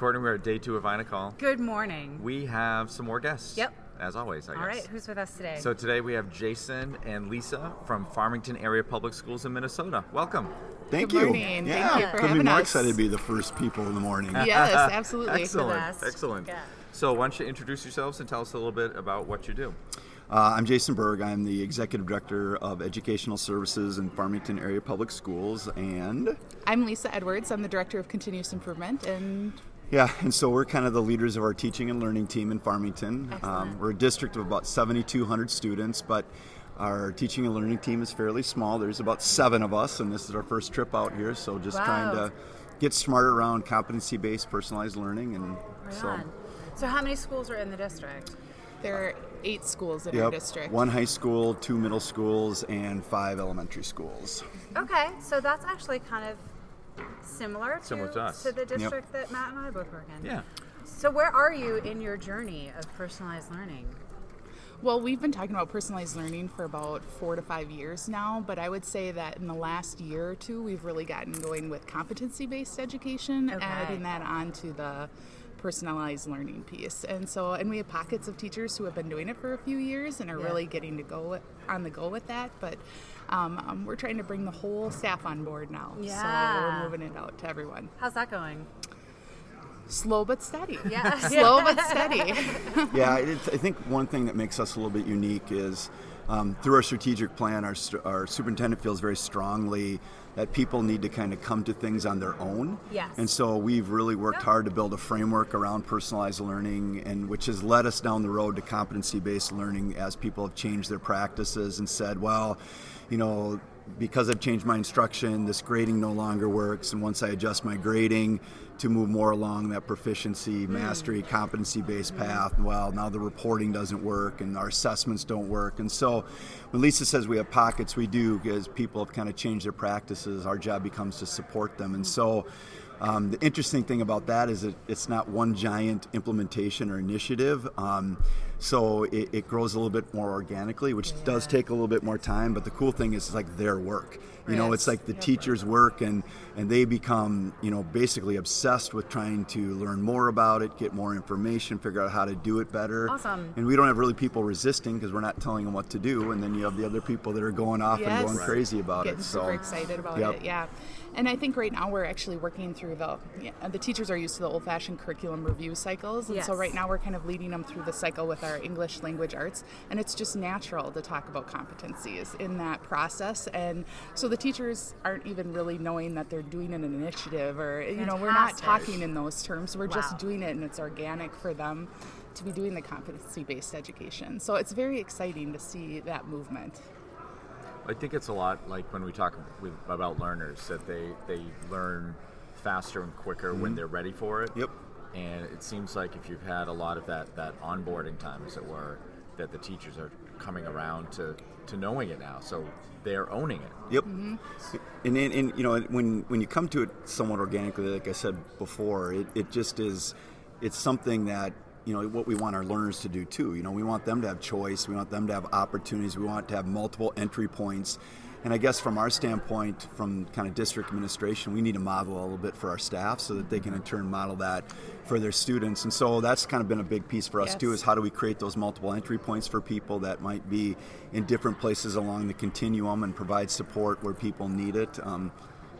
Courtney, we're at day two of Call. Good morning. We have some more guests. Yep. As always, I All guess. All right, who's with us today? So today we have Jason and Lisa from Farmington Area Public Schools in Minnesota. Welcome. Thank Good you. morning. Yeah, Thank you for couldn't be more us. excited to be the first people in the morning. Yes, absolutely. Excellent. best. Excellent. Yeah. So why don't you introduce yourselves and tell us a little bit about what you do? Uh, I'm Jason Berg. I'm the Executive Director of Educational Services in Farmington Area Public Schools. And I'm Lisa Edwards. I'm the Director of Continuous Improvement, and yeah, and so we're kind of the leaders of our teaching and learning team in Farmington. Um, we're a district of about 7,200 students, but our teaching and learning team is fairly small. There's about seven of us, and this is our first trip out here, so just trying to get smarter around competency based personalized learning. And Right so. on. So, how many schools are in the district? there are eight schools in our district. One high school, two middle schools, and five elementary schools. Okay, so that's actually kind of similar to, Similar to us. the district that Matt and I both work in. Yeah. So, where are you in your journey of personalized learning? Well, we've been talking about personalized learning for about four to five years now, but I would say that in the last year or two, we've really gotten going with competency based education, Okay. adding that onto the personalized learning piece. And so, and we have pockets of teachers who have been doing it for a few years and are Yeah. really getting to go on the go with that. But um, um, we're trying to bring the whole staff on board now. So we're moving it out to everyone. How's that going? Slow but steady. Yeah. Slow but steady. yeah, it, I think one thing that makes us a little bit unique is um, through our strategic plan, our, our superintendent feels very strongly that people need to kind of come to things on their own. Yes. And so we've really worked Yep. hard to build a framework around personalized learning, and which has led us down the road to competency-based learning as people have changed their practices and said, well, you know. Because I've changed my instruction, this grading no longer works, and once I adjust my grading to move more along that proficiency, mastery, competency based path, well, now the reporting doesn't work and our assessments don't work. And so when Lisa says we have pockets, we do because people have kind of changed their practices. Our job becomes to support them. And so um, the interesting thing about that is that it's not one giant implementation or initiative. Um, so it, it grows a little bit more organically, which does take a little bit more time. But the cool thing is, it's like their work. You know, it's like the Yep. teacher's work, and and they become you know basically obsessed with trying to learn more about it, get more information, figure out how to do it better. Awesome. And we don't have really people resisting because we're not telling them what to do, and then you have the other people that are going off and going Right. crazy about Getting it. So super excited about Yep. it. Yeah, and I think right now we're actually working through the yeah, the teachers are used to the old-fashioned curriculum review cycles, and so right now we're kind of leading them through the cycle with our English language arts, and it's just natural to talk about competencies in that process, and so the teachers aren't even really knowing that they're doing an initiative, or you know, we're not talking in those terms. We're Wow. just doing it, and it's organic for them. To be doing the competency based education. So it's very exciting to see that movement. I think it's a lot like when we talk with, about learners that they, they learn faster and quicker when mm-hmm. they're ready for it. Yep. And it seems like if you've had a lot of that, that onboarding time, as it were, that the teachers are coming around to, to knowing it now. So they're owning it. Yep. Mm-hmm. And, and, and you know when when you come to it somewhat organically, like I said before, it, it just is. It's something that you know what we want our learners to do too. You know, we want them to have choice. We want them to have opportunities. We want to have multiple entry points. And I guess from our standpoint, from kind of district administration, we need to model a little bit for our staff so that they can in turn model that for their students. And so that's kind of been a big piece for us too is how do we create those multiple entry points for people that might be in different places along the continuum and provide support where people need it. Um,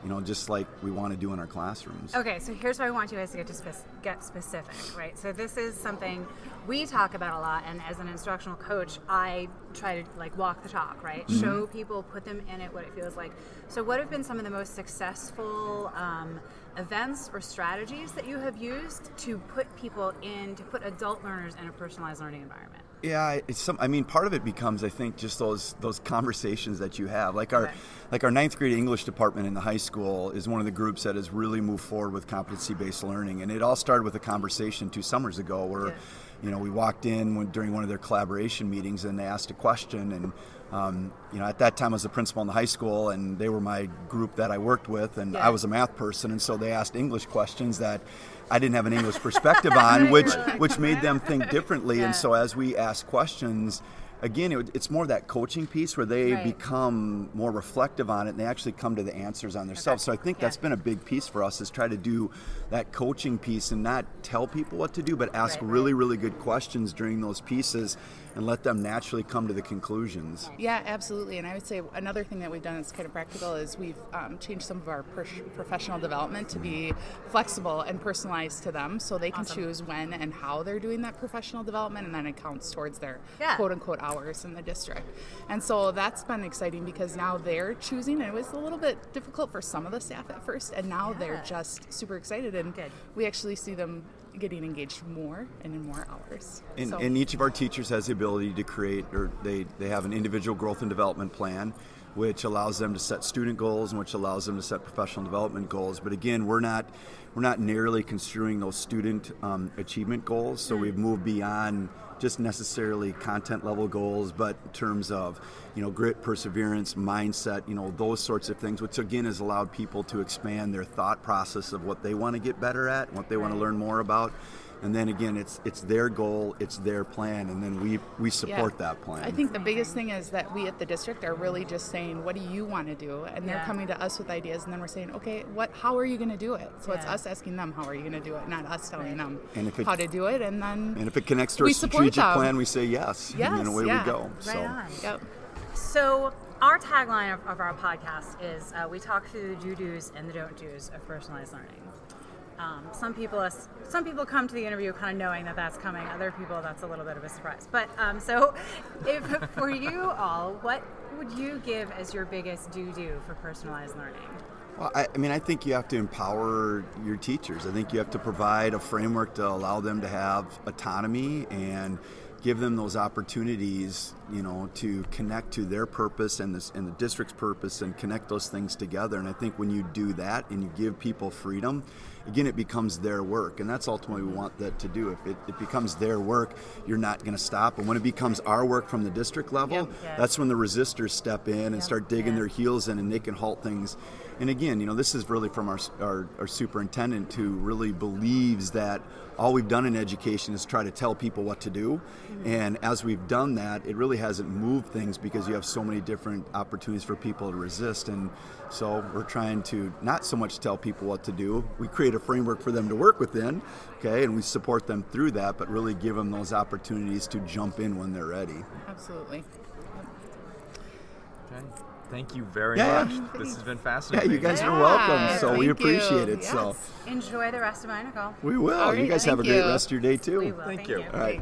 you know, just like we want to do in our classrooms. Okay, so here's where I want you guys to get to spec- get specific, right? So this is something we talk about a lot, and as an instructional coach, I try to like walk the talk, right? Show people, put them in it, what it feels like. So, what have been some of the most successful um, events or strategies that you have used to put people in, to put adult learners in a personalized learning environment? Yeah, it's some. I mean, part of it becomes, I think, just those those conversations that you have. Like our, Okay. like our ninth grade English department in the high school is one of the groups that has really moved forward with competency based learning, and it all started with a conversation two summers ago where, Yeah. You know, we walked in when, during one of their collaboration meetings and they asked a question, and um, you know, at that time I was the principal in the high school, and they were my group that I worked with, and Yeah. I was a math person, and so they asked English questions that. I didn't have an English perspective on, which which made them think differently. Yeah. And so as we asked questions, again, it, it's more that coaching piece where they Right. become more reflective on it and they actually come to the answers on themselves. So I think that's been a big piece for us is try to do that coaching piece and not tell people what to do, but ask Right, right. really, really good questions during those pieces and let them naturally come to the conclusions. Yeah, absolutely. And I would say another thing that we've done that's kind of practical is we've um, changed some of our per- professional development to be flexible and personalized to them so they can Awesome. choose when and how they're doing that professional development and then it counts towards their Yeah. quote unquote hours in the district. And so that's been exciting because now they're choosing. and It was a little bit difficult for some of the staff at first, and now Yeah. they're just super excited. And Good. we actually see them getting engaged more and in more hours. And, So- and each of our teachers has the ability to create, or they, they have an individual growth and development plan, which allows them to set student goals and which allows them to set professional development goals. But again, we're not we're not narrowly construing those student um, achievement goals. So we've moved beyond just necessarily content level goals, but in terms of you know grit, perseverance, mindset, you know those sorts of things, which again has allowed people to expand their thought process of what they want to get better at, what they want to learn more about. And then again, it's it's their goal, it's their plan, and then we we support Yeah. that plan. I think the biggest thing is that we at the district are really just saying, "What do you want to do?" And they're coming to us with ideas, and then we're saying, "Okay, what? How are you going to do it?" So it's us asking them, "How are you going to do it?" Not us telling them And if it- how to do it, and then and if it connects to our strategic them. plan, we say yes. Yes, and then away yeah. we go. Right so on. Yep. So our tagline of, of our podcast is uh, we talk through the do-dos and the don't-dos of personalized learning. Um, some people, some people come to the interview kind of knowing that that's coming. Other people, that's a little bit of a surprise. But um, so, if for you all, what would you give as your biggest do-do for personalized learning? Well, I, I mean, I think you have to empower your teachers. I think you have to provide a framework to allow them to have autonomy and give them those opportunities, you know, to connect to their purpose and, this, and the district's purpose and connect those things together. And I think when you do that and you give people freedom, again, it becomes their work. And that's ultimately we want that to do. If it, it becomes their work, you're not going to stop. And when it becomes our work from the district level, Yep. Yeah. that's when the resistors step in and start digging Yeah. their heels in and they can halt things. And again, you know, this is really from our, our, our superintendent who really believes that all we've done in education is try to tell people what to do. Mm-hmm. And as we've done that, it really hasn't moved things because you have so many different opportunities for people to resist. And so we're trying to not so much tell people what to do. We create a framework for them to work within, okay, and we support them through that, but really give them those opportunities to jump in when they're ready. Absolutely. Okay. Thank you very Yeah. much. This has been fascinating. Yeah, fascinating. you guys are welcome. So we appreciate you. it. So Enjoy the rest of iNACOL. we will. All you right, guys have a great you. rest of your day too. We will. Thank Thank you. you. All right.